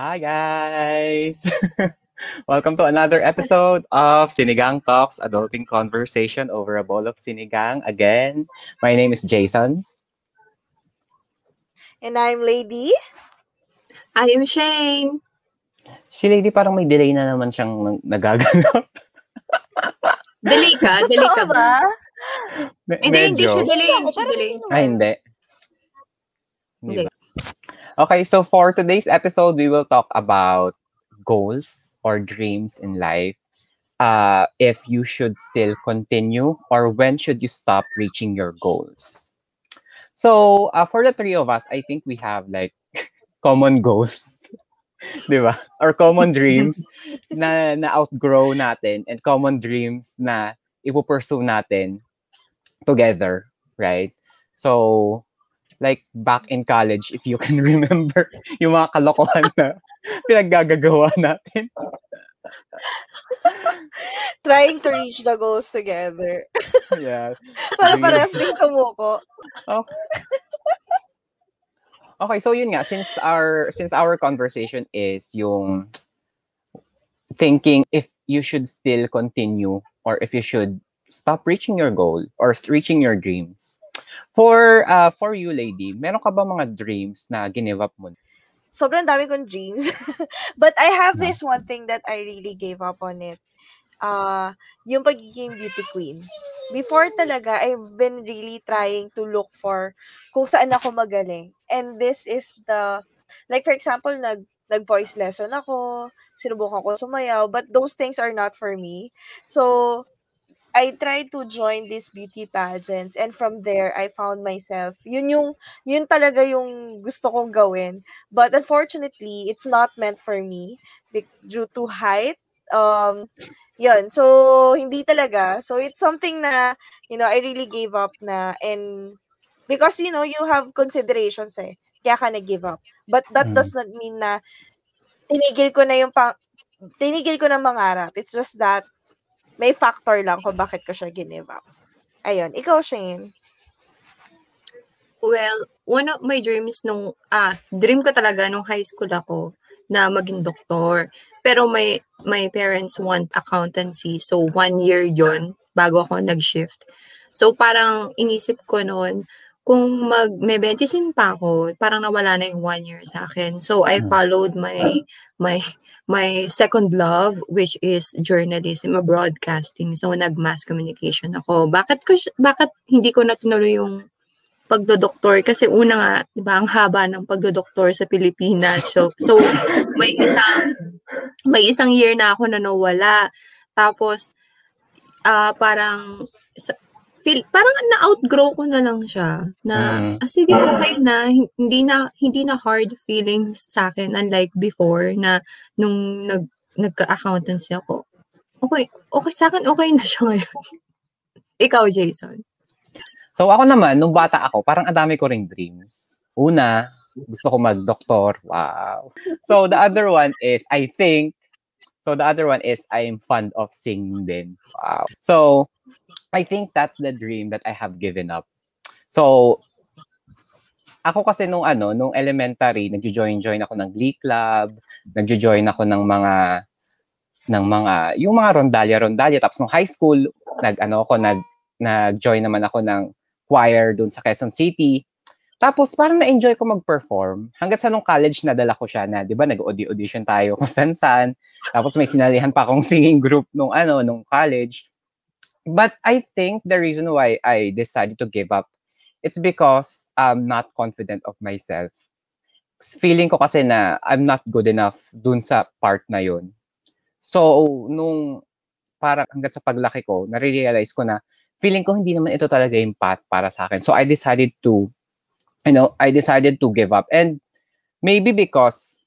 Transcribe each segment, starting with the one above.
Hi guys! Welcome to another episode of Sinigang Talks, Adulting Conversation over a bowl of sinigang. Again, my name is Jason. And I'm Lady. I am Shane. Si Lady parang may delay na naman siyang nag- nagaganap. Delay ka? Delay ka ba? Me- Hindi, hindi siya delay. Hindi siya delay. Ay, naman. hindi. Hindi Hindi. ba? Okay, so for today's episode, we will talk about goals or dreams in life. Uh, if you should still continue or when should you stop reaching your goals. So, uh, for the three of us, I think we have like common goals. Di ba? Or common dreams na na-outgrow natin and common dreams na ipupursue natin together, right? So, like back in college, if you can remember yung mga kalokohan na pinaggagawa natin. Trying to reach the goals together. yeah. Para parehas din sumuko. Oh. Okay, so yun nga, since our since our conversation is yung thinking if you should still continue or if you should stop reaching your goal or reaching your dreams. For uh for you lady, meron ka ba mga dreams na give up mo? Sobrang dami kong dreams. But I have No. this one thing that I really gave up on it. Uh, yung pagiging beauty queen. Before talaga, I've been really trying to look for kung saan ako magaling. And this is the, like for example, nag, nag-voice lesson ako, sinubukan ko sumayaw, but those things are not for me. So, I tried to join these beauty pageants and from there I found myself yun yung yun talaga yung gusto kong gawin. But unfortunately it's not meant for me due to height. Um yun so hindi talaga. So it's something na you know I really gave up na and because you know you have considerations eh kaya ka nag-give up. But that Mm. does not mean na tinigil ko na yung pang tinigil ko na mangarap. It's just that may factor lang kung bakit ko siya give up. Ayun, ikaw, Shane. Well, one of my dreams nung, ah, dream ko talaga nung high school ako na maging doktor. Pero my, my parents want accountancy. So, one year yon bago ako nag-shift. So, parang inisip ko noon, kung mag, may 25 pa ako, parang nawala na yung one year sa akin. So, I Mm. followed my, my, my second love, which is journalism broadcasting. So, nag-mass communication ako. Bakit ko, bakit hindi ko natuloy yung pagdodoktor kasi una nga, 'di ba, ang haba ng pagdodoktor sa Pilipinas. So, so may isang may isang year na ako na nawala. Tapos ah parang sa, feel, parang na-outgrow ko na lang siya na Mm. ah, sige okay na hin- hindi na hindi na hard feelings sa akin unlike before na nung nag nagka-accountancy ako. Okay, okay sa akin okay na siya ngayon. Ikaw, Jason. So ako naman, nung bata ako, parang ang dami ko ring dreams. Una, gusto ko mag-doktor. Wow. So the other one is, I think, so the other one is, I'm fond of singing din. Wow. So, I think that's the dream that I have given up. So, ako kasi nung ano, nung elementary, nagjo-join-join ako ng Glee Club, nagjo-join ako ng mga ng mga yung mga rondalya-rondalya tapos nung high school nag ano ako nag nag-join naman ako ng choir doon sa Quezon City. Tapos parang na-enjoy ko mag-perform. Hanggat sa nung college nadala ko siya na, 'di ba, nag-audition tayo kung san-san. Tapos may sinalihan pa akong singing group nung ano, nung college. But I think the reason why I decided to give up it's because I'm not confident of myself. Feeling ko kasi na I'm not good enough dun sa part na yun. So, nung parang hanggat sa paglaki ko, nare-realize ko na feeling ko hindi naman ito talaga yung path para sa akin. So I decided to, you know, I decided to give up. And maybe because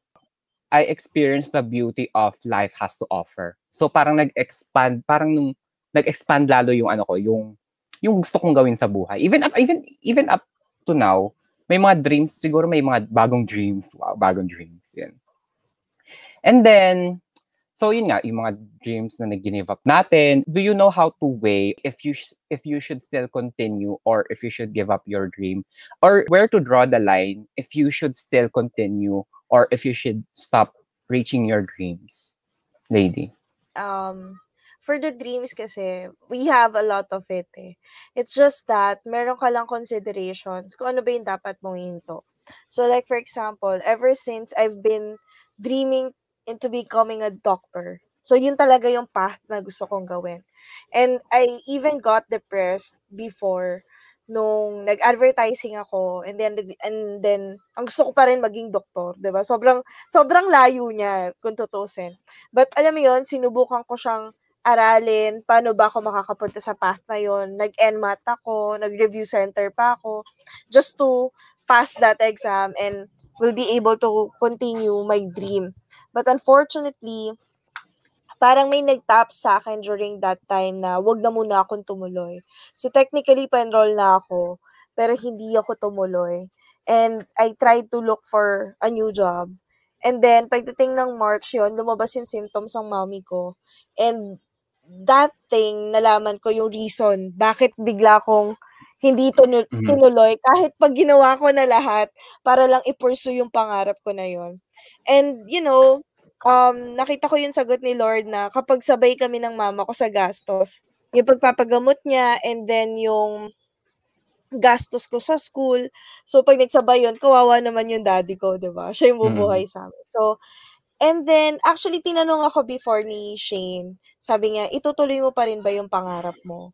I experienced the beauty of life has to offer. So parang nag-expand, parang nung nag-expand lalo yung ano ko, yung yung gusto kong gawin sa buhay. Even up, even even up to now, may mga dreams, siguro may mga bagong dreams. Wow, bagong dreams. Yan. And then, So yun nga, yung mga dreams na nag-give up natin. Do you know how to weigh if you sh- if you should still continue or if you should give up your dream or where to draw the line if you should still continue or if you should stop reaching your dreams, lady? Um, for the dreams kasi, we have a lot of it eh. It's just that, meron ka lang considerations kung ano ba yung dapat mong. So like for example, ever since I've been dreaming into becoming a doctor, so yun talaga yung path na gusto kong gawin. And I even got depressed before nung nag-advertising ako and then and then ang gusto ko pa rin maging doktor, 'di ba? Sobrang sobrang layo niya kung tutusin. But alam mo 'yon, sinubukan ko siyang aralin, paano ba ako makakapunta sa path na 'yon. Nag-NMAT ako, nag-review center pa ako just to pass that exam and will be able to continue my dream. But unfortunately, parang may nag-tap sa akin during that time na wag na muna akong tumuloy. So technically, pa-enroll na ako, pero hindi ako tumuloy. And I tried to look for a new job. And then, pagdating ng March yon lumabas yung symptoms ng mommy ko. And that thing, nalaman ko yung reason bakit bigla kong hindi tunu- Mhm. tinuloy kahit pag ginawa ko na lahat para lang i-pursue yung pangarap ko na yon. And, you know, um, nakita ko yung sagot ni Lord na kapag sabay kami ng mama ko sa gastos, yung pagpapagamot niya and then yung gastos ko sa school. So, pag nagsabay yun, kawawa naman yung daddy ko, di ba? Siya yung bubuhay sa amin. So, and then, actually, tinanong ako before ni Shane. Sabi niya, itutuloy mo pa rin ba yung pangarap mo?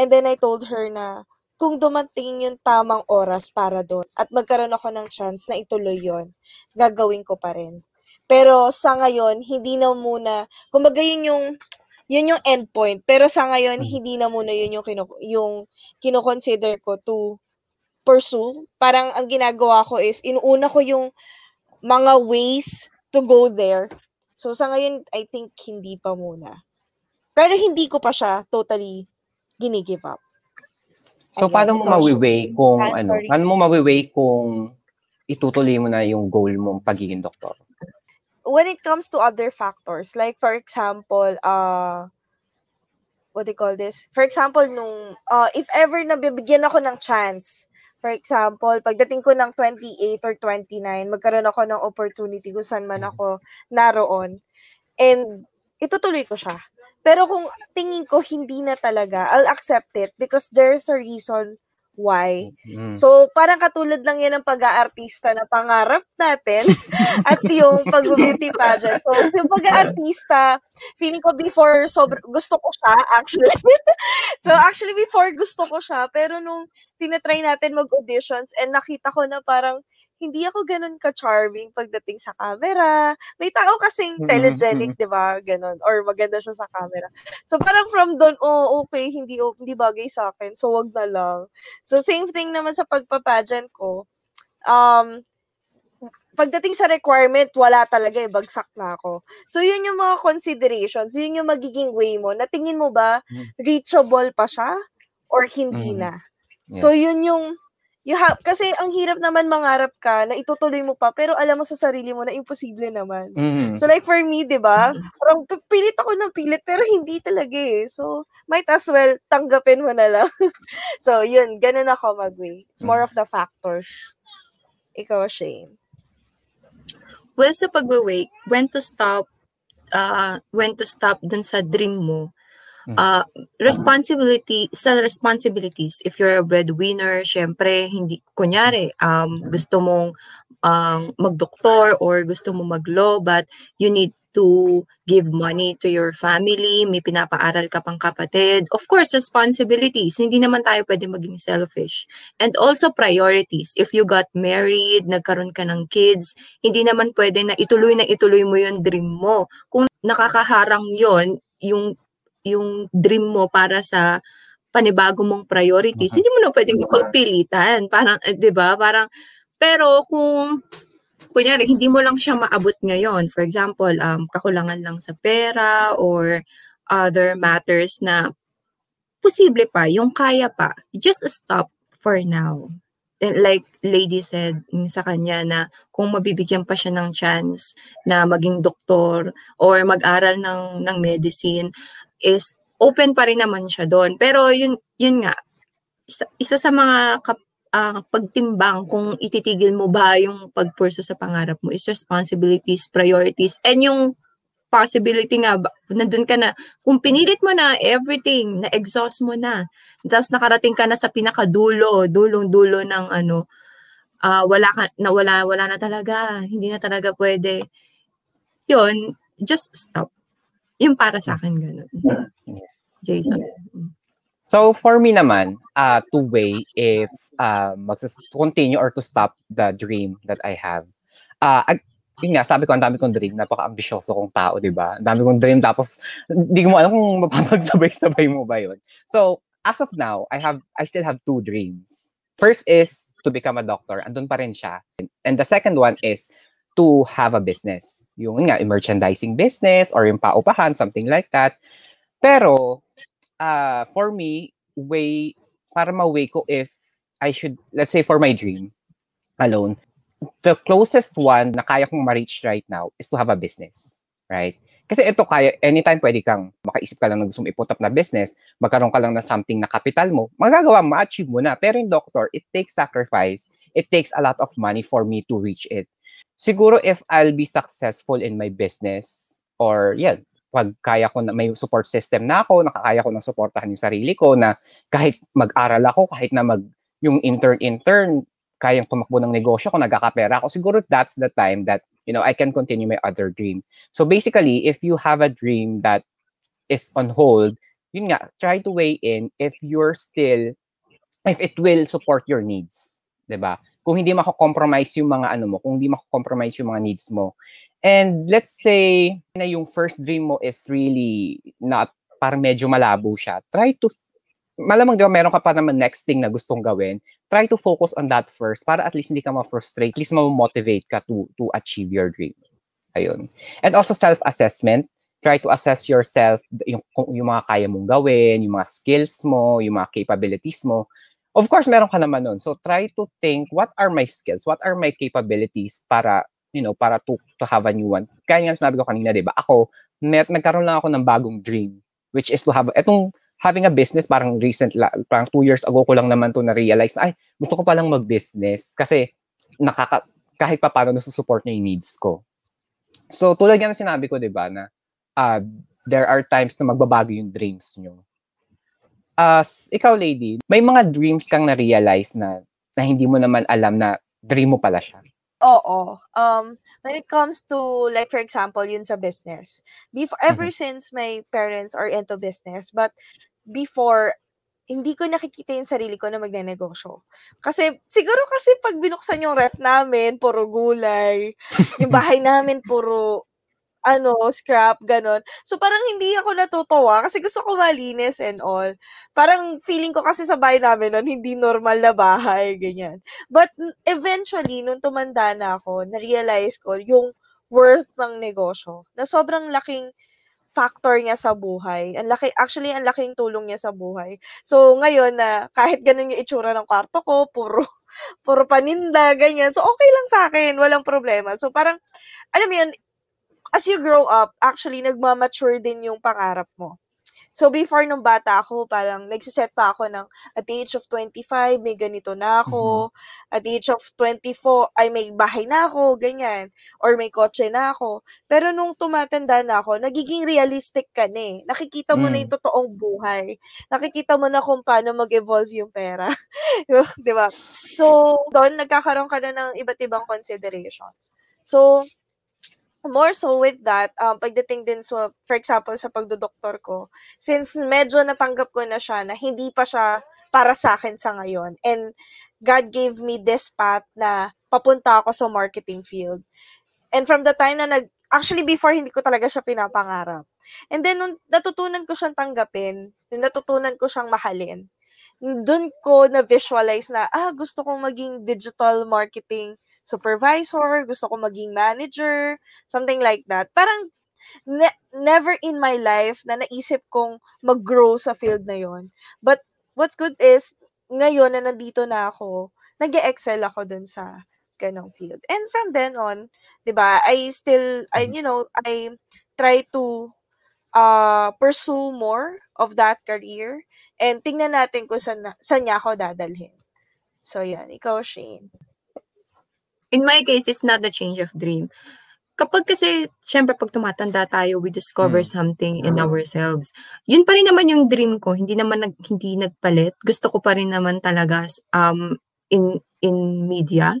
And then, I told her na, kung dumating yung tamang oras para doon at magkaroon ako ng chance na ituloy yon gagawin ko pa rin. Pero sa ngayon, hindi na muna, kumbaga yun yung, yun yung endpoint. Pero sa ngayon, Mhm. hindi na muna yun yung, kinu, yung kinoconsider ko to pursue. Parang ang ginagawa ko is, inuuna ko yung mga ways to go there. So sa ngayon, I think hindi pa muna. Pero hindi ko pa siya totally gini-give up. So, Ayan, paano mo mawiweigh kung ano? Paano mo mawiweigh kung itutuloy mo na yung goal mong pagiging doktor? when it comes to other factors, like for example, uh, what do you call this? For example, nung, uh, if ever nabibigyan ako ng chance, for example, pagdating ko ng 28 or 29, magkaroon ako ng opportunity kung saan man ako naroon, and itutuloy ko siya. Pero kung tingin ko hindi na talaga, I'll accept it because there's a reason why. Mm. So, parang katulad lang yan ng pag-aartista na pangarap natin at yung pag-beauty pageant. So, yung pag-aartista, feeling ko before, sobr- gusto ko siya, actually. so, actually, before, gusto ko siya. Pero nung tinatry natin mag-auditions and nakita ko na parang hindi ako ganun ka-charming pagdating sa camera. May tao kasing Mm, telegenic, di ba? Ganun. Or maganda siya sa camera. So, parang from doon, oh, okay, hindi, oh, hindi bagay sa akin. So, wag na lang. So, same thing naman sa pagpapageant ko. Um, pagdating sa requirement, wala talaga eh, bagsak na ako. So, yun yung mga considerations, yun yung magiging way mo. Natingin mo ba, Mm. reachable pa siya? Or hindi Mm. na? Yeah. So, yun yung, you have, kasi ang hirap naman mangarap ka na itutuloy mo pa, pero alam mo sa sarili mo na imposible naman. Mhm. So like for me, 'di ba? Parang pi- pilit ako ng pilit pero hindi talaga eh. So might as well tanggapin mo na lang. so yun, ganun ako mag-weigh. It's more of the factors. Ikaw, Shane. Well, sa pag-wake, when to stop, uh, when to stop dun sa dream mo, Mm. Uh, responsibility, sa responsibilities, if you're a breadwinner, syempre, hindi, kunyari, um, gusto mong um, magdoktor or gusto mo mag-law, but you need to give money to your family, may pinapaaral ka pang kapatid. Of course, responsibilities. Hindi naman tayo pwede maging selfish. And also priorities. If you got married, nagkaroon ka ng kids, hindi naman pwede na ituloy na ituloy mo yung dream mo. Kung nakakaharang yon yung yung dream mo para sa panibago mong priorities, Mhm. hindi mo na pwedeng ipagpilitan. Parang, eh, di ba? Parang, pero kung, kunyari, hindi mo lang siya maabot ngayon. For example, um, kakulangan lang sa pera or other matters na posible pa, yung kaya pa, just stop for now. And like lady said sa kanya na kung mabibigyan pa siya ng chance na maging doktor or mag-aral ng ng medicine is open pa rin naman siya doon. Pero yun yun nga isa, isa sa mga kap- uh, pagtimbang kung ititigil mo ba yung pagpurso sa pangarap mo is responsibilities, priorities, and yung possibility nga, nandun ka na, kung pinilit mo na everything, na-exhaust mo na, tapos nakarating ka na sa pinakadulo, dulong-dulo ng ano, uh, wala ka, na wala, wala na talaga, hindi na talaga pwede. Yun, just stop. Yung para sa akin, ganun. Jason. So for me naman, uh, to weigh if uh, mag-continue or to stop the dream that I have. Uh, ag- yun nga, sabi ko, ang dami kong dream, napaka-ambisyoso kong tao, di ba? Ang dami kong dream, tapos hindi ko mo alam kung mapapagsabay-sabay mo ba yun. So, as of now, I have, I still have two dreams. First is to become a doctor. Andun pa rin siya. And the second one is to have a business. Yung nga, merchandising business or yung paupahan, something like that. Pero, uh, for me, way, para ma-weigh ko if I should, let's say for my dream alone, the closest one na kaya kong ma-reach right now is to have a business. Right? Kasi ito kaya, anytime pwede kang makaisip ka lang na gusto mo iput up na business, magkaroon ka lang ng something na capital mo, magagawa, ma-achieve mo na. Pero yung doctor, it takes sacrifice. It takes a lot of money for me to reach it. Siguro if I'll be successful in my business, or yeah, pag kaya ko na may support system na ako, nakakaya ko nang suportahan yung sarili ko na kahit mag-aral ako, kahit na mag yung intern-intern, kayang tumakbo ng negosyo ko, nagkakapera ako, siguro that's the time that, you know, I can continue my other dream. So basically, if you have a dream that is on hold, yun nga, try to weigh in if you're still, if it will support your needs. 'Di ba? Kung hindi mako-compromise yung mga ano mo, kung hindi mako-compromise yung mga needs mo, And let's say na yung first dream mo is really not, parang medyo malabo siya. Try to, malamang di ba meron ka pa naman next thing na gustong gawin. Try to focus on that first para at least hindi ka ma-frustrate, at least ma-motivate ka to, to achieve your dream. Ayun. And also self-assessment. Try to assess yourself, yung, yung mga kaya mong gawin, yung mga skills mo, yung mga capabilities mo. Of course, meron ka naman nun. So try to think, what are my skills? What are my capabilities para you know, para to, to have a new one. Kaya nga sinabi ko kanina, di ba? Ako, net, nagkaroon lang ako ng bagong dream, which is to have, etong having a business, parang recent, parang two years ago ko lang naman to na-realize na, ay, gusto ko palang mag-business kasi nakaka, kahit pa paano nasusupport niya yung needs ko. So, tulad yan sinabi ko, di ba, na uh, there are times na magbabago yung dreams nyo. As uh, ikaw, lady, may mga dreams kang na-realize na, na hindi mo naman alam na dream mo pala siya? Oo. Um, when it comes to, like, for example, yun sa business. Before, ever mm-hmm. since my parents are into business, but before, hindi ko nakikita yung sarili ko na magnenegosyo. Kasi, siguro kasi pag binuksan yung ref namin, puro gulay. yung bahay namin, puro ano, scrap, ganon. So, parang hindi ako natutuwa kasi gusto ko malinis and all. Parang feeling ko kasi sa bahay namin nun, hindi normal na bahay, ganyan. But eventually, nung tumanda na ako, na-realize ko yung worth ng negosyo. Na sobrang laking factor niya sa buhay. Ang laki, actually, ang laking tulong niya sa buhay. So, ngayon na kahit ganun yung itsura ng kwarto ko, puro, puro paninda, ganyan. So, okay lang sa akin. Walang problema. So, parang, alam mo yun, as you grow up, actually, nagmamature din yung pangarap mo. So, before nung bata ako, parang nagsiset pa ako ng at the age of 25, may ganito na ako. Mm-hmm. At the age of 24, ay may bahay na ako, ganyan. Or may kotse na ako. Pero nung tumatanda na ako, nagiging realistic ka na eh. Nakikita mo mm. na yung totoong buhay. Nakikita mo na kung paano mag-evolve yung pera. Di ba? So, doon, nagkakaroon ka na ng iba't ibang considerations. So, more so with that, um, pagdating din sa, for example, sa pagdodoktor ko, since medyo natanggap ko na siya na hindi pa siya para sa akin sa ngayon. And God gave me this path na papunta ako sa marketing field. And from the time na nag, actually before hindi ko talaga siya pinapangarap. And then nung natutunan ko siyang tanggapin, nung natutunan ko siyang mahalin, doon ko na visualize na, ah, gusto kong maging digital marketing supervisor, gusto ko maging manager, something like that. Parang ne- never in my life na naisip kong mag-grow sa field na yon. But what's good is, ngayon na nandito na ako, nag excel ako dun sa ganong field. And from then on, 'di ba, I still I mm-hmm. you know, I try to uh pursue more of that career and tingnan natin kung saan saan niya ako dadalhin. So, yan. Ikaw, Shane. In my case, it's not the change of dream. Kapag kasi, syempre, pag tumatanda tayo, we discover Mm. something in ourselves. Yun pa rin naman yung dream ko. Hindi naman nag, hindi nagpalit. Gusto ko pa rin naman talaga um, in in media,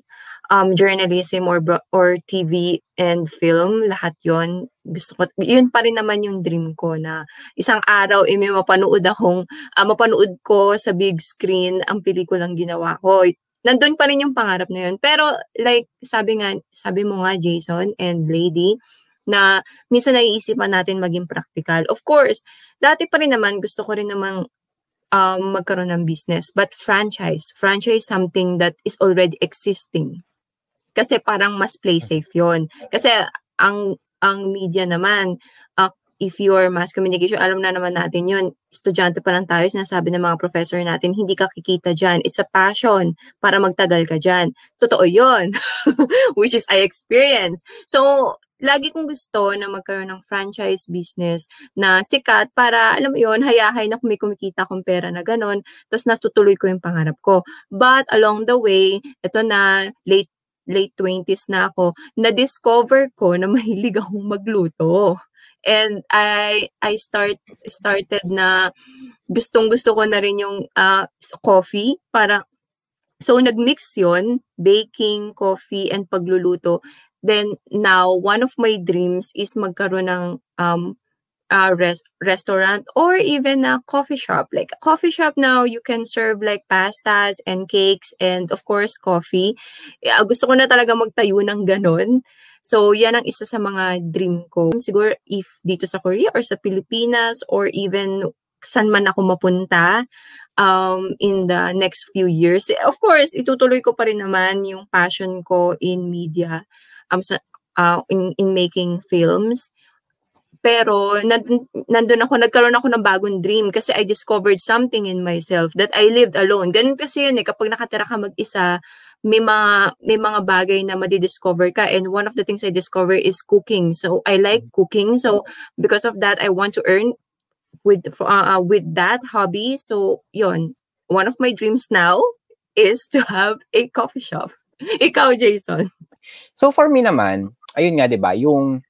um, journalism or or TV and film, lahat yon gusto ko, yun pa rin naman yung dream ko na isang araw, eh, may mapanood akong, ah, mapanood ko sa big screen ang pelikulang ginawa ko. Nandun pa rin yung pangarap na yun. Pero like, sabi nga, sabi mo nga, Jason and Lady, na minsan naiisipan natin maging practical. Of course, dati pa rin naman, gusto ko rin namang um, magkaroon ng business. But franchise, franchise something that is already existing. Kasi parang mas play safe yon Kasi ang ang media naman, uh, if you're mass communication, alam na naman natin yun. Estudyante pa lang tayo, sinasabi ng mga professor natin, hindi ka kikita dyan. It's a passion para magtagal ka dyan. Totoo yun. Which is I experience. So, lagi kong gusto na magkaroon ng franchise business na sikat para, alam mo yun, hayahay na may kumikita akong pera na ganun, tapos natutuloy ko yung pangarap ko. But along the way, ito na, late late 20s na ako, na-discover ko na mahilig akong magluto. And I I start started na gustong-gusto ko na rin yung uh, coffee para so nagmix 'yon, baking, coffee and pagluluto. Then now one of my dreams is magkaroon ng um uh, res- restaurant or even a coffee shop. Like a coffee shop now, you can serve like pastas and cakes and of course coffee. Uh, gusto ko na talaga magtayo ng ganon. So, yan ang isa sa mga dream ko. Siguro if dito sa Korea or sa Pilipinas or even saan man ako mapunta um, in the next few years. Of course, itutuloy ko pa rin naman yung passion ko in media, um, sa, uh, in, in making films. Pero nandun, nandun ako, nagkaroon ako ng bagong dream kasi I discovered something in myself that I lived alone. Ganun kasi yun eh, kapag nakatira ka mag-isa, may mga, may mga bagay na madidiscover ka. And one of the things I discover is cooking. So I like cooking. So because of that, I want to earn with uh, with that hobby. So yon one of my dreams now is to have a coffee shop. Ikaw, Jason. So for me naman, ayun nga 'di ba, yung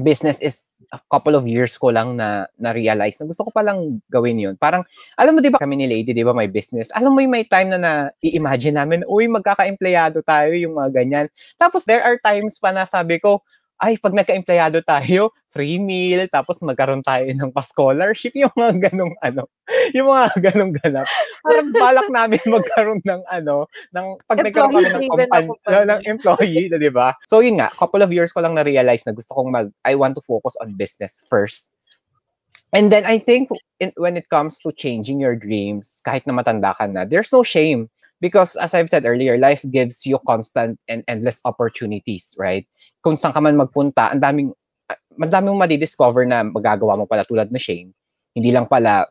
business is a couple of years ko lang na na-realize na gusto ko palang gawin yun. Parang, alam mo, di ba kami ni Lady, di ba, may business. Alam mo yung may time na na-i-imagine namin, uy, magkaka-empleyado tayo, yung mga ganyan. Tapos, there are times pa na sabi ko, ay, pag nagka-empleyado tayo, free meal, tapos magkaroon tayo ng pa-scholarship, yung mga ganong ano, yung mga ganong ganap. Parang balak namin magkaroon ng ano, ng pag nagkaroon kami ng, company, ng employee, di ba? So yun nga, couple of years ko lang na-realize na gusto kong mag, I want to focus on business first. And then I think in, when it comes to changing your dreams, kahit na matanda ka na, there's no shame because as I've said earlier, life gives you constant and endless opportunities, right? Kung saan ka man magpunta, ang daming madaming mong madidiscover na magagawa mo pala tulad ni Shane. Hindi lang pala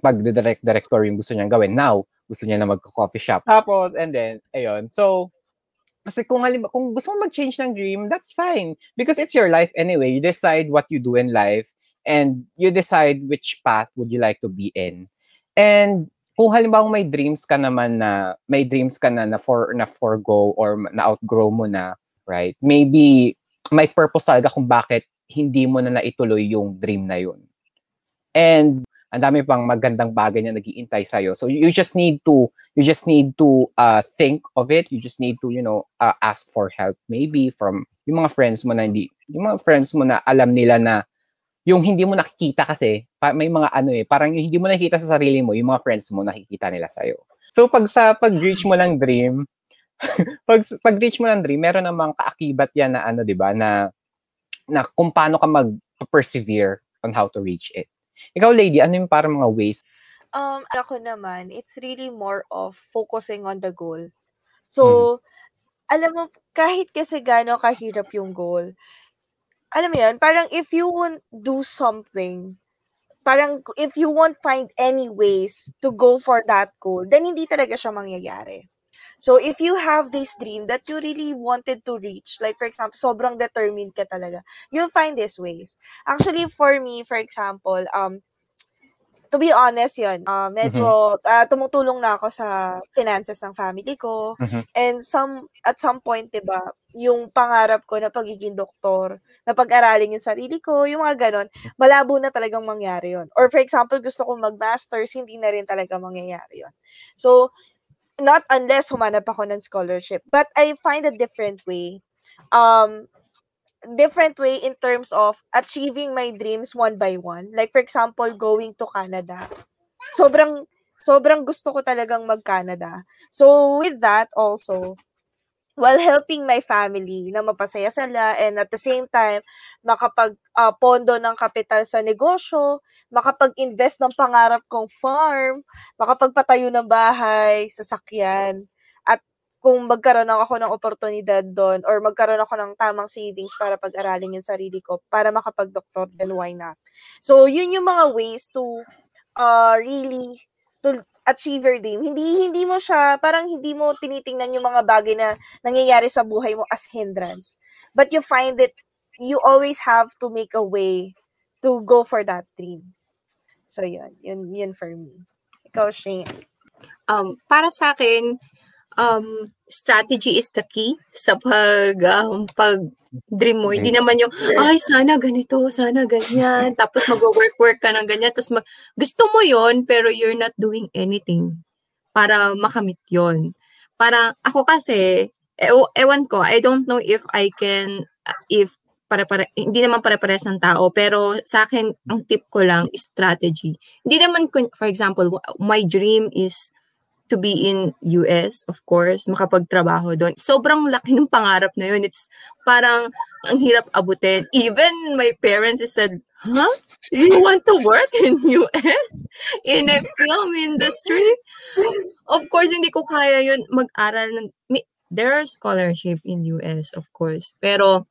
pag direct director yung gusto niyang gawin. Now, gusto niya na mag-coffee shop. Tapos, and then, ayun. So, kasi kung halimbawa, kung gusto mo mag-change ng dream, that's fine. Because it's your life anyway. You decide what you do in life and you decide which path would you like to be in. And kung halimbawa may dreams ka naman na may dreams ka na na for na forgo or na outgrow mo na, right? Maybe may purpose talaga kung bakit hindi mo na naituloy yung dream na yun. And ang dami pang magandang bagay na nagiintay sa iyo. So you just need to you just need to uh, think of it. You just need to, you know, uh, ask for help maybe from yung mga friends mo na hindi yung mga friends mo na alam nila na yung hindi mo nakikita kasi, pa, may mga ano eh, parang yung hindi mo nakikita sa sarili mo, yung mga friends mo nakikita nila sa'yo. So pag sa pag-reach mo ng dream, pag pag-reach mo ng dream, meron namang kaakibat yan na ano, 'di ba, na na kung paano ka mag-persevere on how to reach it. Ikaw, lady, ano yung parang mga ways? Um, ako naman, it's really more of focusing on the goal. So, hmm. alam mo, kahit kasi gaano kahirap yung goal, alam mo yun, parang if you won't do something, parang if you won't find any ways to go for that goal, then hindi talaga siya mangyayari. So, if you have this dream that you really wanted to reach, like for example, sobrang determined ka talaga, you'll find these ways. Actually, for me, for example, um, to be honest yun, uh, medyo uh, tumutulong na ako sa finances ng family ko. Mhm. And some, at some point, 'di ba yung pangarap ko na pagiging doktor, na pag-aralin yung sarili ko, yung mga ganon, malabo na talagang mangyari yon Or for example, gusto kong mag-masters, hindi na rin talaga mangyayari yon So, not unless humanap ako ng scholarship. But I find a different way. Um, different way in terms of achieving my dreams one by one. Like for example, going to Canada. Sobrang sobrang gusto ko talagang mag-Canada. So with that also, while helping my family na mapasaya sila and at the same time makapag uh, pondo ng kapital sa negosyo, makapag-invest ng pangarap kong farm, makapagpatayo ng bahay, sasakyan, kung magkaroon ako ng oportunidad doon or magkaroon ako ng tamang savings para pag-aralin yung sarili ko para makapag-doktor, then why not? So, yun yung mga ways to uh, really to achieve your dream. Hindi hindi mo siya parang hindi mo tinitingnan yung mga bagay na nangyayari sa buhay mo as hindrance. But you find it you always have to make a way to go for that dream. So yun, yun yun for me. Ikaw, Shane. Um, para sa akin, um, strategy is the key sa pag, um, pag dream mo. Hindi naman yung, ay, sana ganito, sana ganyan. Tapos mag-work-work ka ng ganyan. Tapos mag, gusto mo yon pero you're not doing anything para makamit yon Para ako kasi, e- ewan ko, I don't know if I can, if pare-pare, hindi naman pare-pares ng tao, pero sa akin, ang tip ko lang is strategy. Hindi naman, for example, my dream is to be in US, of course, makapagtrabaho doon. Sobrang laki ng pangarap na yun. It's parang ang hirap abutin. Even my parents said, huh? You want to work in US? In a film industry? Of course, hindi ko kaya yun mag-aral. Ng, there are scholarship in US, of course. Pero,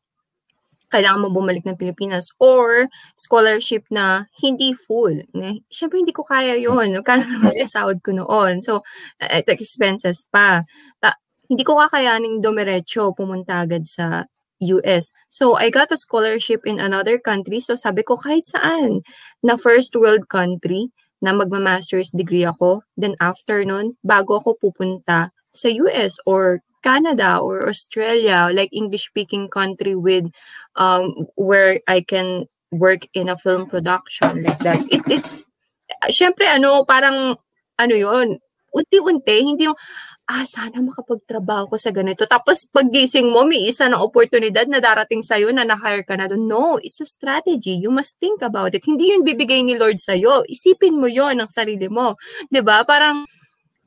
kailangan mo bumalik ng Pilipinas or scholarship na hindi full. Siyempre, hindi ko kaya yon Kano naman sinasahod ko noon. So, at expenses pa. Ta- hindi ko kakayaning dumiretso pumunta agad sa US. So, I got a scholarship in another country. So, sabi ko, kahit saan, na first world country, na magma-master's degree ako. Then, after nun, bago ako pupunta sa US or Canada or Australia, like English-speaking country with um, where I can work in a film production like that. It, it's, syempre ano, parang, ano yon unti-unti, hindi yung, ah, sana makapagtrabaho ko sa ganito. Tapos paggising mo, may isa na oportunidad na darating sa'yo na na-hire ka na doon. No, it's a strategy. You must think about it. Hindi yun bibigay ni Lord sa'yo. Isipin mo yon ng sarili mo. ba diba? Parang,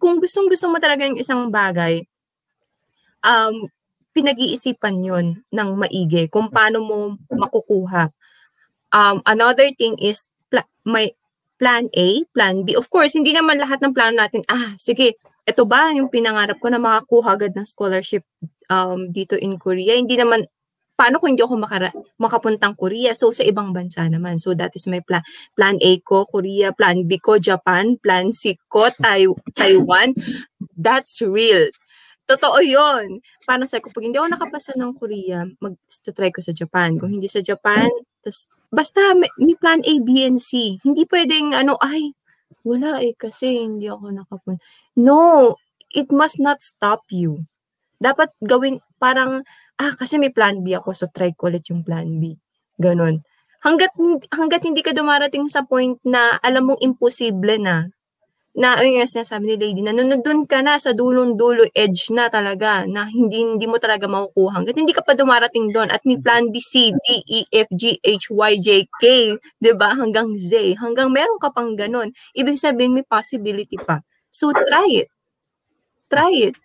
kung gustong gusto mo talaga yung isang bagay, um, pinag-iisipan yon ng maigi kung paano mo makukuha. Um, another thing is pla- may plan A, plan B. Of course, hindi naman lahat ng plano natin, ah, sige, ito ba yung pinangarap ko na makakuha agad ng scholarship um, dito in Korea? Hindi naman, paano kung hindi ako makara- makapuntang Korea? So, sa ibang bansa naman. So, that is my plan. Plan A ko, Korea. Plan B ko, Japan. Plan C ko, tai- Taiwan. That's real. Totoo yon Paano sa ko, pag hindi ako nakapasa ng Korea, mag-try ko sa Japan. Kung hindi sa Japan, tas, basta may, may plan A, B, and C. Hindi pwedeng, ano, ay, wala eh, kasi hindi ako nakapun. No, it must not stop you. Dapat gawin, parang, ah, kasi may plan B ako, so try ko ulit yung plan B. Ganon. Hanggat, hanggat hindi ka dumarating sa point na alam mong imposible na, na yung sinasabi ni Lady na nandun ka na sa dulong-dulo edge na talaga na hindi hindi mo talaga makukuha hanggat hindi ka pa dumarating doon at may plan B, C, D, E, F, G, H, Y, J, K, 'di ba? Hanggang Z, hanggang meron ka pang ganun. Ibig sabihin may possibility pa. So try it. Try it.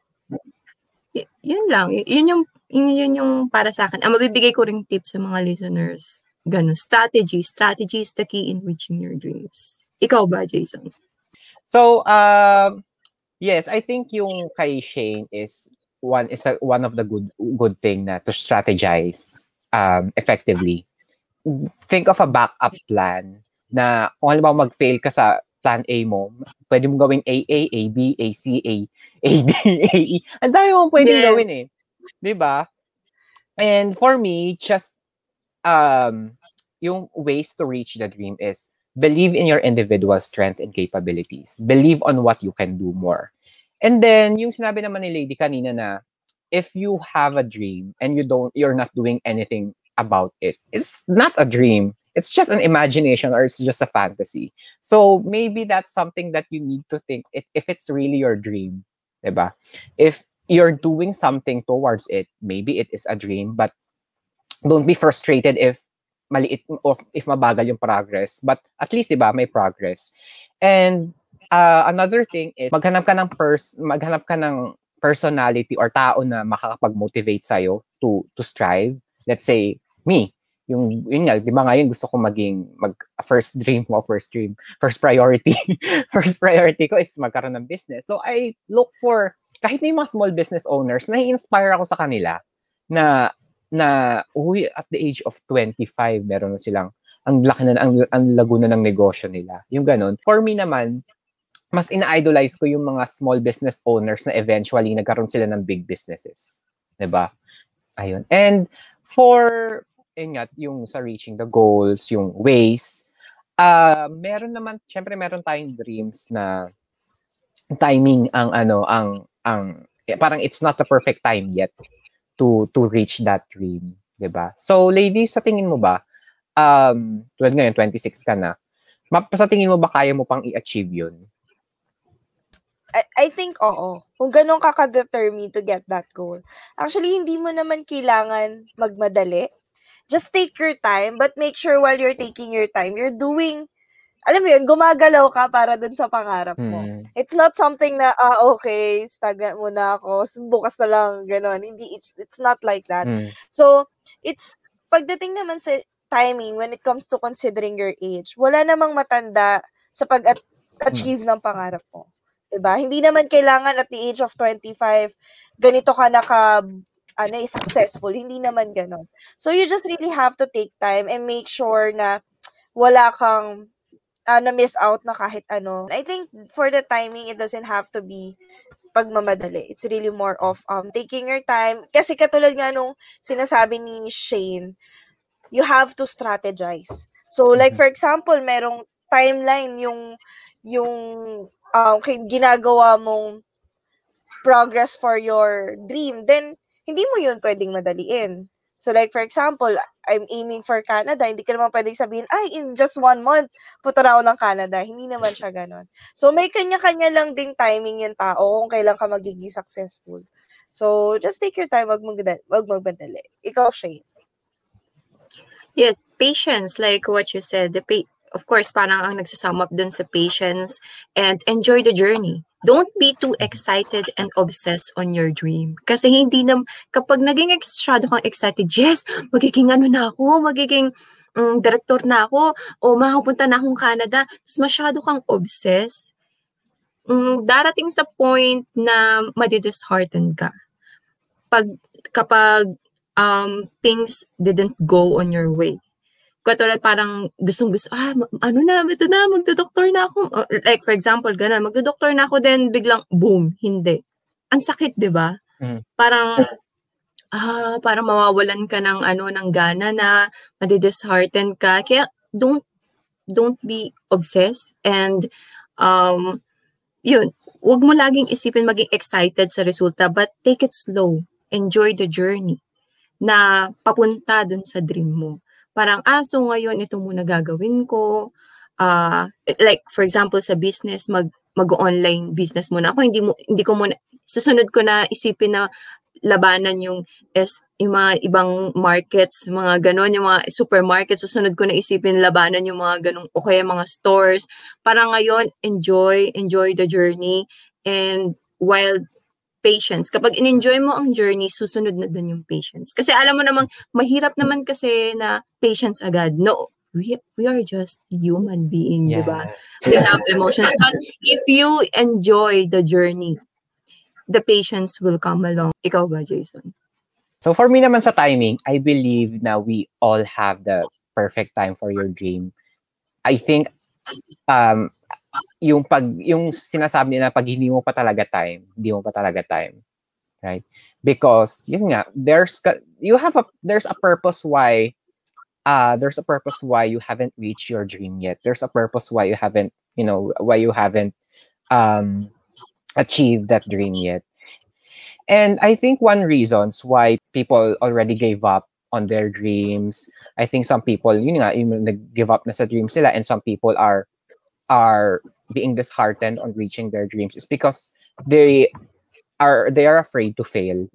Y- yun lang. Y- yun yung yun, yun yung para sa akin. Ang mabibigay ko ring tips sa mga listeners. Ganun. Strategy. Strategy is the key in reaching your dreams. Ikaw ba, Jason? So, um, yes, I think yung kay Shane is one is a, one of the good good thing na to strategize um, effectively. Think of a backup plan na kung halimbawa mag-fail ka sa plan A mo, pwede mo gawing AA, AB, AC, A, AD, AE. Ang dami mo pwedeng yes. gawin eh. 'Di ba? And for me, just um yung ways to reach the dream is believe in your individual strength and capabilities. Believe on what you can do more. And then, yung sinabi naman ni Lady kanina na, if you have a dream and you don't, you're not doing anything about it, it's not a dream. It's just an imagination or it's just a fantasy. So maybe that's something that you need to think it, if it's really your dream, diba? If you're doing something towards it, maybe it is a dream, but don't be frustrated if maliit or if mabagal yung progress. But at least, di ba, may progress. And uh, another thing is, maghanap ka ng pers maghanap ka ng personality or tao na makakapag-motivate sa'yo to, to strive. Let's say, me. Yung, yun nga, di ba ngayon gusto ko maging, mag, first dream mo, first dream, first priority. first priority ko is magkaroon ng business. So, I look for, kahit na yung mga small business owners, nai-inspire ako sa kanila na na uy at the age of 25 meron na silang ang laki na ang, ang laguna ng negosyo nila. Yung ganun. For me naman, mas ina-idolize ko yung mga small business owners na eventually nagkaroon sila ng big businesses. 'Di ba? Ayun. And for yun nga, yung sa reaching the goals, yung ways, uh, meron naman, syempre meron tayong dreams na timing ang ano, ang, ang, parang it's not the perfect time yet to to reach that dream, 'di ba? So lady, sa tingin mo ba um tulad ngayon 26 ka na, sa tingin mo ba kaya mo pang i-achieve 'yun? I, I think oo. Kung ganun ka ka-determine to get that goal. Actually, hindi mo naman kailangan magmadali. Just take your time, but make sure while you're taking your time, you're doing alam mo yun, gumagalaw ka para dun sa pangarap mo. Hmm. It's not something na, ah, okay, stagnant muna ako, bukas na lang, gano'n. Hindi, it's, it's not like that. Hmm. So, it's, pagdating naman sa timing, when it comes to considering your age, wala namang matanda sa pag-achieve ng pangarap mo. 'di ba? Hindi naman kailangan at the age of 25 ganito ka naka ano, eh, successful. Hindi naman gano'n. So you just really have to take time and make sure na wala kang uh, na-miss out na kahit ano. I think for the timing, it doesn't have to be pagmamadali. It's really more of um taking your time. Kasi katulad nga nung sinasabi ni Shane, you have to strategize. So like for example, merong timeline yung yung um, ginagawa mong progress for your dream, then hindi mo yun pwedeng madaliin. So like for example, I'm aiming for Canada, hindi ka naman pwedeng sabihin, ay, in just one month, punta na ako ng Canada. Hindi naman siya ganon. So may kanya-kanya lang ding timing yung tao kung kailan ka magiging successful. So just take your time, wag, magdali, wag magmadali. Ikaw, Shane. Yes, patience, like what you said, the pa- of course, parang ang nagsasum up dun sa patience and enjoy the journey. Don't be too excited and obsessed on your dream. Kasi hindi na, kapag naging masyado kang excited, yes, magiging ano na ako, magiging um, director na ako, o makapunta na akong Canada, tapos masyado kang obsessed, um, darating sa point na madidishearten ka. Pag, kapag um, things didn't go on your way katulad parang gustong gusto, ah, ano na, ito na, magdo-doktor na ako. Like, for example, gano'n, magdo-doktor na ako, then biglang, boom, hindi. Ang sakit, di ba? Mm. Parang, ah, parang mawawalan ka ng, ano, ng gana na madidishearten ka. Kaya, don't, don't be obsessed and, um, yun, wag mo laging isipin maging excited sa resulta, but take it slow. Enjoy the journey na papunta dun sa dream mo parang, ah, so ngayon ito muna gagawin ko. Uh, like, for example, sa business, mag, mag-online business muna ako. Hindi, mo, hindi ko muna, susunod ko na isipin na labanan yung, es, yung mga ibang markets, mga ganon, yung mga supermarkets, susunod ko na isipin labanan yung mga ganong, o kaya mga stores. Para ngayon, enjoy, enjoy the journey. And while patience. Kapag in-enjoy mo ang journey, susunod na dun yung patience. Kasi alam mo namang, mahirap naman kasi na patience agad. No, we, we are just human being, yes. di ba? We have emotions. But if you enjoy the journey, the patience will come along. Ikaw ba, Jason? So for me naman sa timing, I believe na we all have the perfect time for your dream. I think um yung pag yung sinasabi nila pag hindi mo pa talaga time, hindi mo pa talaga time. Right? Because yun nga, there's you have a there's a purpose why uh, there's a purpose why you haven't reached your dream yet. There's a purpose why you haven't, you know, why you haven't um, achieved that dream yet. And I think one reasons why people already gave up on their dreams. I think some people, nga, yung nag-give up na sa dreams nila and some people are are being disheartened on reaching their dreams is because they are they are afraid to fail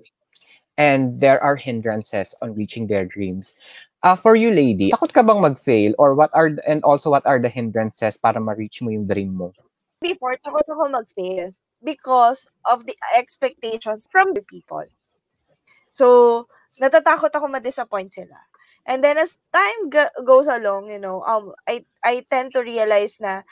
and there are hindrances on reaching their dreams. Uh, for you, lady, takot ka bang mag-fail or what are and also what are the hindrances para ma-reach mo yung dream mo? Before, takot ako mag-fail because of the expectations from the people. So, natatakot ako ma-disappoint sila. And then as time go- goes along, you know, um, I I tend to realize na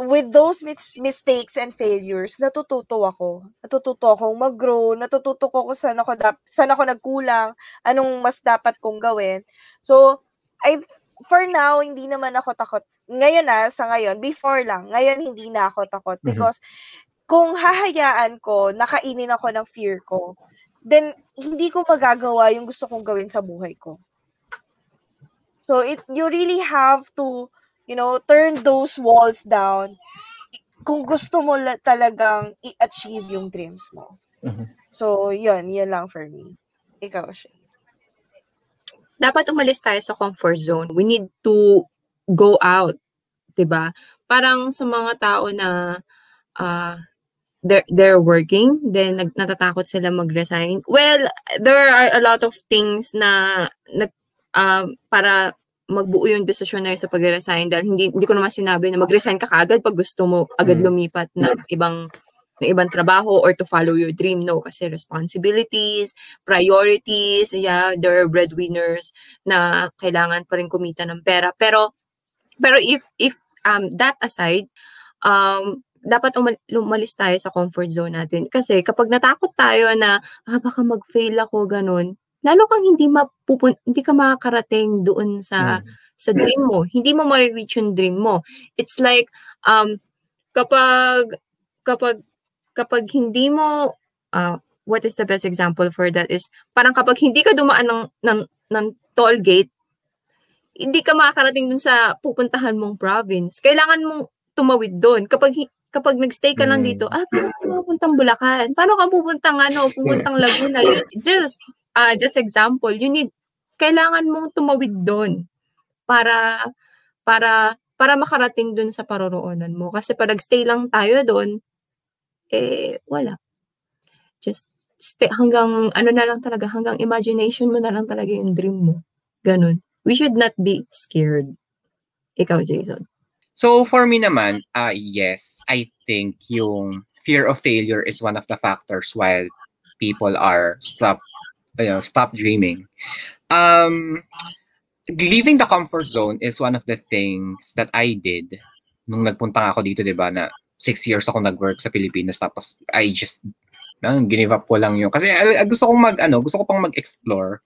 with those mis- mistakes and failures, natututo ako. Natututo akong mag-grow, natututo ko kung saan ako, dap- saan ako nagkulang, anong mas dapat kong gawin. So, I, for now, hindi naman ako takot. Ngayon na, sa ngayon, before lang, ngayon hindi na ako takot. Mhm. Because, kung hahayaan ko, nakainin ako ng fear ko, then, hindi ko magagawa yung gusto kong gawin sa buhay ko. So, it, you really have to, you know, turn those walls down kung gusto mo la- talagang i-achieve yung dreams mo. Mhm. So, yun, yun lang for me. Ikaw, siya. dapat umalis tayo sa comfort zone. We need to go out, 'di ba? Parang sa mga tao na uh, they're, they're working, then nag, natatakot sila mag-resign. Well, there are a lot of things na, na um, para magbuo yung desisyon na yun sa pag-resign dahil hindi, hindi ko naman sinabi na mag-resign ka kaagad pag gusto mo agad Mm. lumipat na ibang ng ibang trabaho or to follow your dream. No, kasi responsibilities, priorities, yeah, there are breadwinners na kailangan pa rin kumita ng pera. Pero, pero if, if um, that aside, um, dapat umal- umalis tayo sa comfort zone natin. Kasi kapag natakot tayo na, ah, baka mag-fail ako, ganun, lalo kang hindi mapupun hindi ka makakarating doon sa Mm. sa dream mo. Hindi mo ma-reach yung dream mo. It's like um kapag kapag kapag hindi mo uh, what is the best example for that is parang kapag hindi ka dumaan ng ng, ng toll gate hindi ka makakarating dun sa pupuntahan mong province. Kailangan mong tumawid doon. Kapag kapag nagstay ka lang Mm. dito, ah, paano ka mapuntang Bulacan? Paano ka pupuntang ano, pupuntang Laguna? Just uh, just example, you need kailangan mong tumawid doon para para para makarating doon sa paroroonan mo. Kasi pag nagstay lang tayo doon, eh, wala. Just stay, hanggang, ano na lang talaga, hanggang imagination mo na lang talaga yung dream mo. Ganun. We should not be scared. Ikaw, Jason. So for me naman, uh, yes, I think yung fear of failure is one of the factors while people are stop, you know, stop dreaming. Um, leaving the comfort zone is one of the things that I did nung nagpunta ako dito, di ba, na six years ako nag-work sa Pilipinas tapos I just no, ginive up ko lang yun. Kasi uh, gusto kong mag, ano, gusto ko pang mag-explore.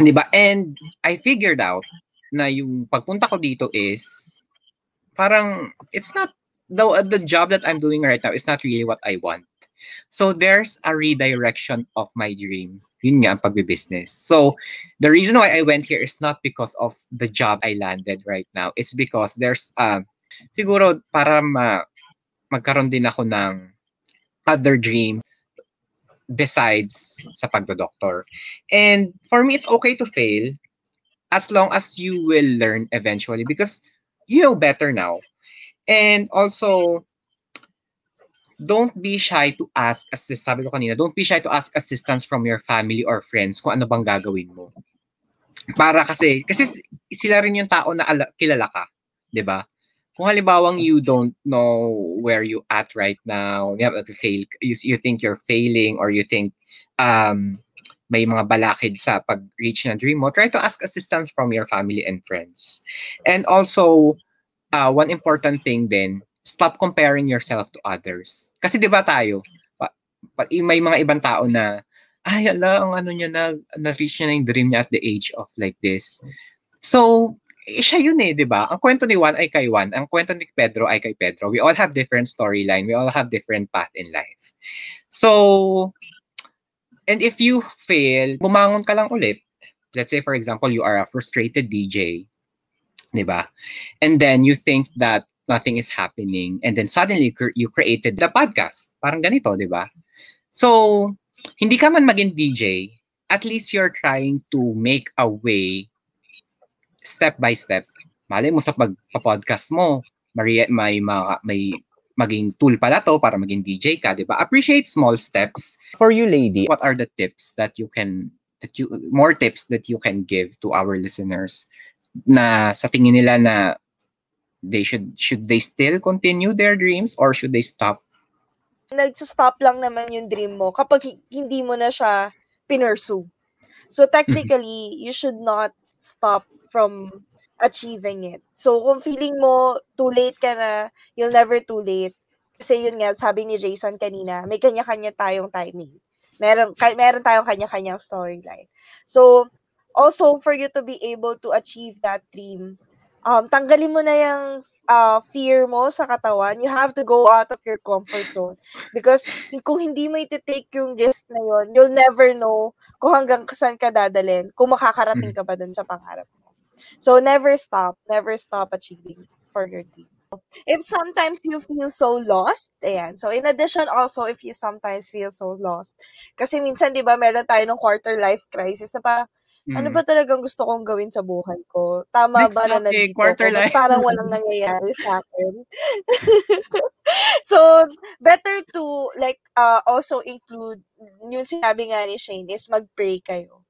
Di ba? And I figured out na yung pagpunta ko dito is parang it's not the the job that I'm doing right now is not really what I want. So there's a redirection of my dream. Yun nga ang pagbe-business. So the reason why I went here is not because of the job I landed right now. It's because there's um siguro para ma magkaroon din ako ng other dreams besides sa pagdodoktor. And for me, it's okay to fail as long as you will learn eventually because you know better now. And also, don't be shy to ask, assist, sabi ko kanina, don't be shy to ask assistance from your family or friends kung ano bang gagawin mo. Para kasi, kasi sila rin yung tao na ala, kilala ka, di ba? Kung halimbawang you don't know where you at right now, you have to fail, you, you think you're failing or you think um, may mga balakid sa pag-reach ng dream mo, try to ask assistance from your family and friends. And also, uh, one important thing din, stop comparing yourself to others. Kasi 'di ba tayo, pa, pa, may mga ibang tao na ay ala, ang ano niya na na-reach niya na yung dream niya at the age of like this. So, eh, siya yun eh, 'di ba? Ang kwento ni Juan ay kay Juan, ang kwento ni Pedro ay kay Pedro. We all have different storyline, we all have different path in life. So, and if you fail, bumangon ka lang ulit. let's say for example, you are a frustrated DJ, di ba? And then you think that nothing is happening and then suddenly you created the podcast. Parang ganito, di ba? So, hindi ka man maging DJ, at least you're trying to make a way step by step. Malay mo sa pagpa-podcast mo, may, may, may maging tool pala to para maging DJ ka, 'di ba? Appreciate small steps. For you lady, what are the tips that you can that you more tips that you can give to our listeners na sa tingin nila na they should should they still continue their dreams or should they stop? Nagsa-stop lang naman yung dream mo kapag hindi mo na siya pinursue. So technically, you should not stop from achieving it. So, kung feeling mo too late ka na, you'll never too late. Kasi yun nga, sabi ni Jason kanina, may kanya-kanya tayong timing. Meron, ka, meron tayong kanya-kanyang storyline. So, also, for you to be able to achieve that dream, um, tanggalin mo na yung uh, fear mo sa katawan. You have to go out of your comfort zone. Because kung hindi mo iti-take yung risk na yun, you'll never know kung hanggang saan ka dadalhin, kung makakarating ka ba dun sa pangarap mo. So never stop, never stop achieving for your dream. If sometimes you feel so lost, ayan. So in addition also, if you sometimes feel so lost, kasi minsan, di ba, meron tayo ng quarter life crisis na pa, mm. ano ba talagang gusto kong gawin sa buhay ko? Tama Next ba na nandito quarter? Life. Parang walang nangyayari sa akin. so, better to, like, uh, also include, yung sinabi nga ni Shane, is mag-pray kayo.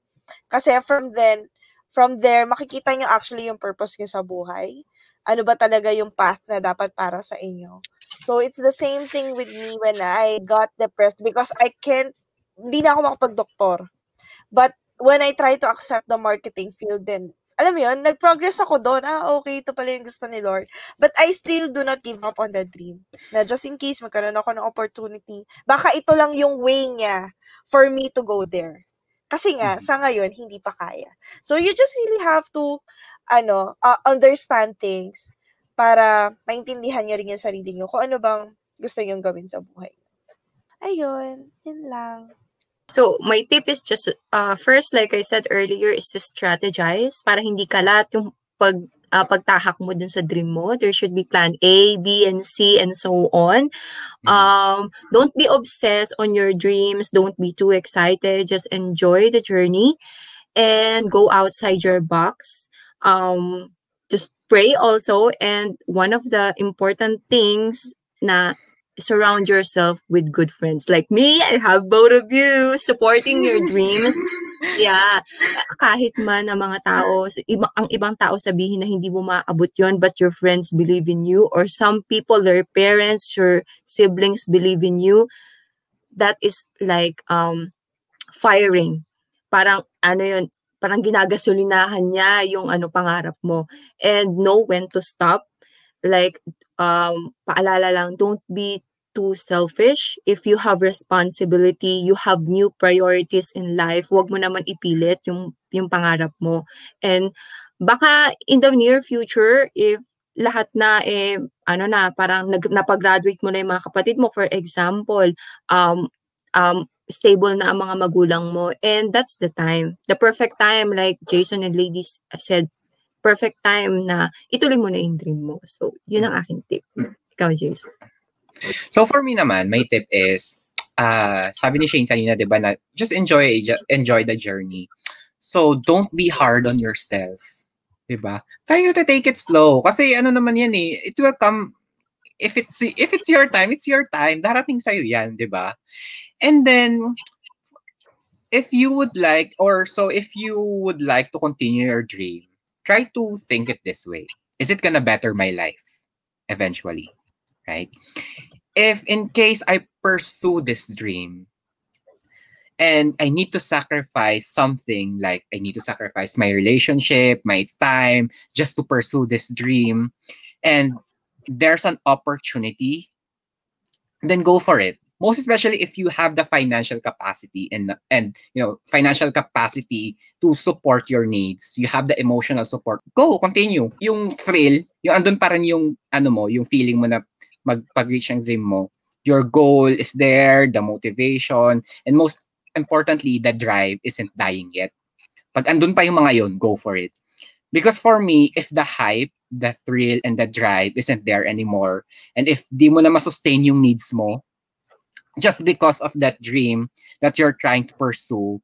Kasi from then, from there, makikita nyo actually yung purpose nyo sa buhay. Ano ba talaga yung path na dapat para sa inyo. So, it's the same thing with me when I got depressed because I can't, hindi na ako makapag-doktor. But when I try to accept the marketing field, then, alam mo yun, nag-progress ako doon. Ah, okay, ito pala yung gusto ni Lord. But I still do not give up on the dream. Na just in case magkaroon ako ng opportunity, baka ito lang yung way niya for me to go there. Kasi nga, mm-hmm. sa ngayon, hindi pa kaya. So, you just really have to, ano, uh, understand things para maintindihan niyo rin yung sarili niyo kung ano bang gusto niyo gawin sa buhay. Ayun, yun lang. So, my tip is just, uh, first, like I said earlier, is to strategize para hindi kalat yung pag uh, pagtahak mo dun sa dream mo. There should be plan A, B, and C, and so on. Mm. Um, don't be obsessed on your dreams. Don't be too excited. Just enjoy the journey and go outside your box. Um, just pray also. And one of the important things na surround yourself with good friends. Like me, I have both of you supporting your dreams. Yeah. Kahit man ang mga tao, iba, ang ibang tao sabihin na hindi mo maabot yon but your friends believe in you or some people, their parents, your siblings believe in you. That is like um firing. Parang ano yun, parang ginagasolinahan niya yung ano pangarap mo and know when to stop like um paalala lang don't be too selfish. If you have responsibility, you have new priorities in life, wag mo naman ipilit yung, yung pangarap mo. And baka in the near future, if lahat na eh ano na parang nag, napag-graduate mo na yung mga kapatid mo for example um um stable na ang mga magulang mo and that's the time the perfect time like Jason and ladies said perfect time na ituloy mo na yung dream mo so yun ang aking tip ikaw Jason So for me naman, my tip is, uh, sabi ni Shane kanina, di ba, na just enjoy, enjoy the journey. So don't be hard on yourself. Di ba? Try to take it slow. Kasi ano naman yan eh, it will come, if it's, if it's your time, it's your time. Darating sa'yo yan, di ba? And then, if you would like, or so if you would like to continue your dream, try to think it this way. Is it gonna better my life eventually? right? If in case I pursue this dream and I need to sacrifice something like I need to sacrifice my relationship, my time just to pursue this dream and there's an opportunity then go for it most especially if you have the financial capacity and and you know financial capacity to support your needs you have the emotional support go continue yung thrill yung andun pa rin yung ano mo yung feeling mo na magpag-reach ang dream mo, your goal is there, the motivation, and most importantly, the drive isn't dying yet. Pag andun pa yung mga yon, go for it. Because for me, if the hype, the thrill, and the drive isn't there anymore, and if di mo na masustain yung needs mo, just because of that dream that you're trying to pursue,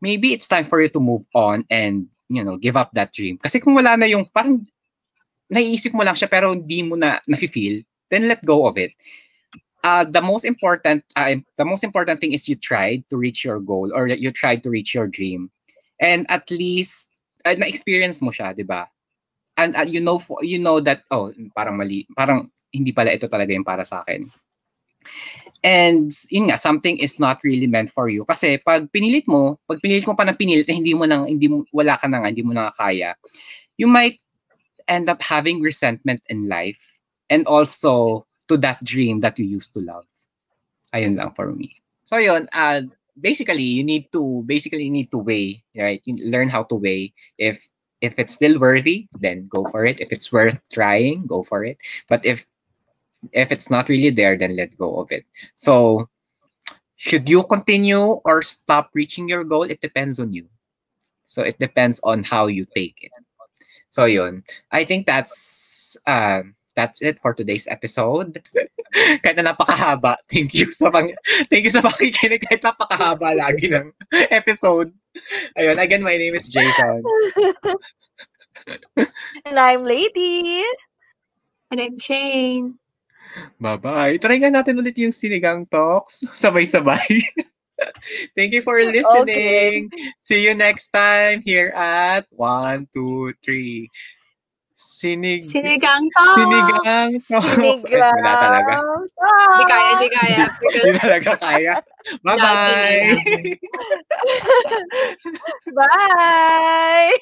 maybe it's time for you to move on and, you know, give up that dream. Kasi kung wala na yung, parang, naiisip mo lang siya pero hindi mo na nafe-feel, then let go of it. Uh, the most important uh, the most important thing is you tried to reach your goal or you tried to reach your dream and at least uh, na-experience mo siya, 'di ba? And uh, you know you know that oh, parang mali, parang hindi pala ito talaga yung para sa akin. And yun nga, something is not really meant for you. Kasi pag pinilit mo, pag pinilit mo pa ng pinilit na hindi mo nang hindi mo wala ka na nga, hindi mo na kaya, you might end up having resentment in life and also to that dream that you used to love. Ayun lang for me. So yun, uh, basically you need to basically you need to weigh, right? You learn how to weigh if if it's still worthy, then go for it. If it's worth trying, go for it. But if if it's not really there, then let go of it. So should you continue or stop reaching your goal? It depends on you. So it depends on how you take it. So yun. I think that's uh, that's it for today's episode. kahit na napakahaba. Thank you sa pang thank you sa pakikinig kahit napakahaba lagi ng episode. Ayun, again, my name is Jason. And I'm Lady. And I'm Shane. Bye-bye. Try nga natin ulit yung Sinigang Talks. Sabay-sabay. Thank you for listening. Okay. See you next time here at 1, 2, 3. Sinig... Sinigang talk! Sinigang Talks. Ay, Sinigang. wala talaga. Hindi kaya, hindi kaya. Hindi Because talaga kaya. Bye-bye! Bye!